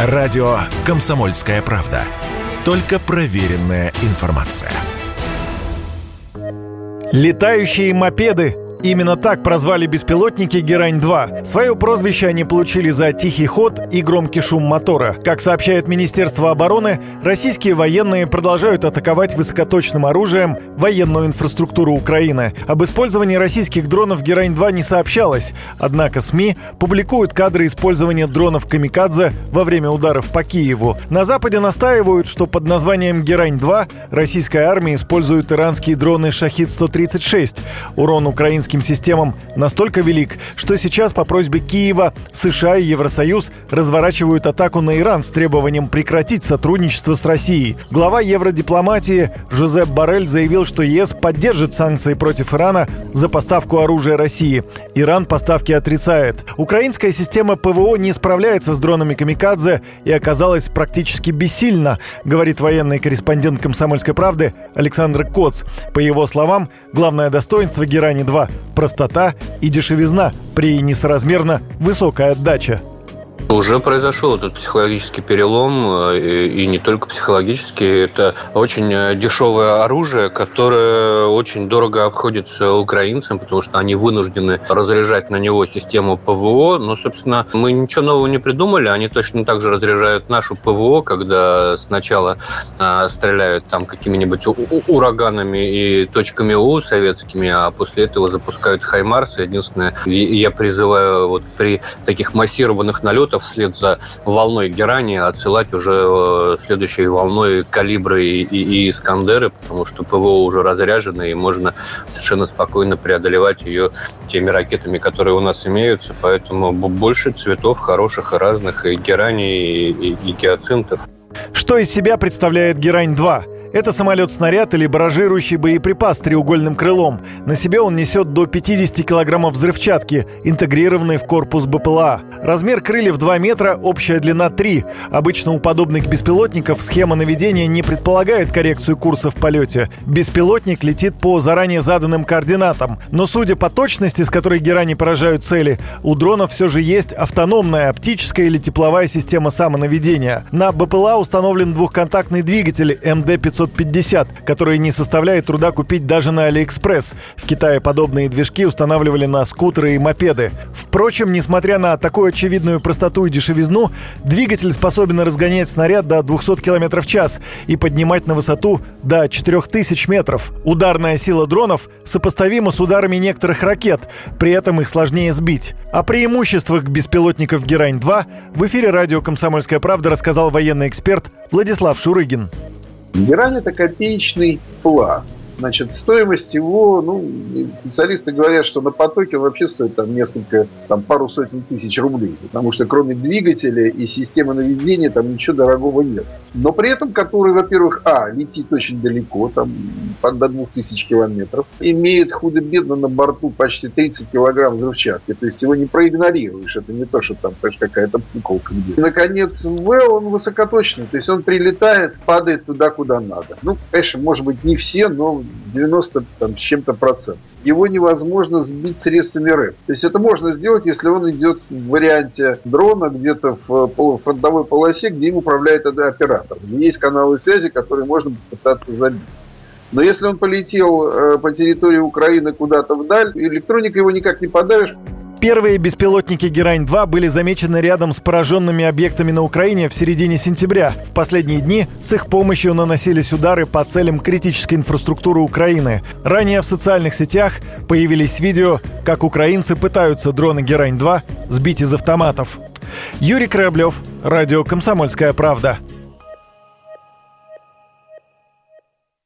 Радио «Комсомольская правда». Только проверенная информация. Летающие мопеды Именно так прозвали беспилотники «Герань-2». Свое прозвище они получили за тихий ход и громкий шум мотора. Как сообщает Министерство обороны, российские военные продолжают атаковать высокоточным оружием военную инфраструктуру Украины. Об использовании российских дронов «Герань-2» не сообщалось, однако СМИ публикуют кадры использования дронов «Камикадзе» во время ударов по Киеву. На Западе настаивают, что под названием «Герань-2» российская армия использует иранские дроны «Шахид-136». Урон украинских американским системам настолько велик, что сейчас по просьбе Киева США и Евросоюз разворачивают атаку на Иран с требованием прекратить сотрудничество с Россией. Глава евродипломатии Жозеп Барель заявил, что ЕС поддержит санкции против Ирана за поставку оружия России. Иран поставки отрицает. Украинская система ПВО не справляется с дронами «Камикадзе» и оказалась практически бессильна, говорит военный корреспондент «Комсомольской правды» Александр Коц. По его словам, главное достоинство «Герани-2» простота и дешевизна при несоразмерно высокой отдаче. Уже произошел этот психологический перелом, э, и не только психологический. Это очень э, дешевое оружие, которое очень дорого обходится украинцам, потому что они вынуждены разряжать на него систему ПВО. Но, собственно, мы ничего нового не придумали. Они точно так же разряжают нашу ПВО, когда сначала э, стреляют там какими-нибудь ураганами и точками У советскими, а после этого запускают Хаймарс. Единственное, я призываю вот при таких массированных налетах вслед за волной Герани отсылать уже э, следующей волной калибры и, и, и Искандеры, потому что ПВО уже разряжено, и можно совершенно спокойно преодолевать ее теми ракетами, которые у нас имеются. Поэтому больше цветов хороших и разных, и Герани, и, и, и гиацинтов. Что из себя представляет Герань-2? Это самолет-снаряд или барражирующий боеприпас с треугольным крылом. На себе он несет до 50 килограммов взрывчатки, интегрированной в корпус БПЛА. Размер крыльев 2 метра, общая длина 3. Обычно у подобных беспилотников схема наведения не предполагает коррекцию курса в полете. Беспилотник летит по заранее заданным координатам. Но судя по точности, с которой герани поражают цели, у дронов все же есть автономная оптическая или тепловая система самонаведения. На БПЛА установлен двухтактный двигатель МД-500 550, которые не составляет труда купить даже на Алиэкспресс. В Китае подобные движки устанавливали на скутеры и мопеды. Впрочем, несмотря на такую очевидную простоту и дешевизну, двигатель способен разгонять снаряд до 200 км в час и поднимать на высоту до 4000 метров. Ударная сила дронов сопоставима с ударами некоторых ракет, при этом их сложнее сбить. О преимуществах беспилотников «Герань-2» в эфире радио «Комсомольская правда» рассказал военный эксперт Владислав Шурыгин. Герань – это копеечный плат. Значит, стоимость его, ну, специалисты говорят, что на потоке вообще стоит там несколько, там пару сотен тысяч рублей, потому что кроме двигателя и системы наведения там ничего дорогого нет. Но при этом, который, во-первых, а, летит очень далеко, там до 2000 километров, имеет худо-бедно на борту почти 30 килограмм взрывчатки, то есть его не проигнорируешь, это не то, что там, какая-то пуколка где Наконец, В, он высокоточный, то есть он прилетает, падает туда, куда надо. Ну, конечно, может быть, не все, но 90 там, с чем-то процентов. Его невозможно сбить средствами РЭП. То есть это можно сделать, если он идет в варианте дрона где-то в полуфронтовой полосе, где им управляет оператор. Есть каналы связи, которые можно попытаться забить. Но если он полетел э, по территории Украины куда-то вдаль, электроника его никак не подавишь. Первые беспилотники «Герань-2» были замечены рядом с пораженными объектами на Украине в середине сентября. В последние дни с их помощью наносились удары по целям критической инфраструктуры Украины. Ранее в социальных сетях появились видео, как украинцы пытаются дроны «Герань-2» сбить из автоматов. Юрий Кораблев, радио «Комсомольская правда».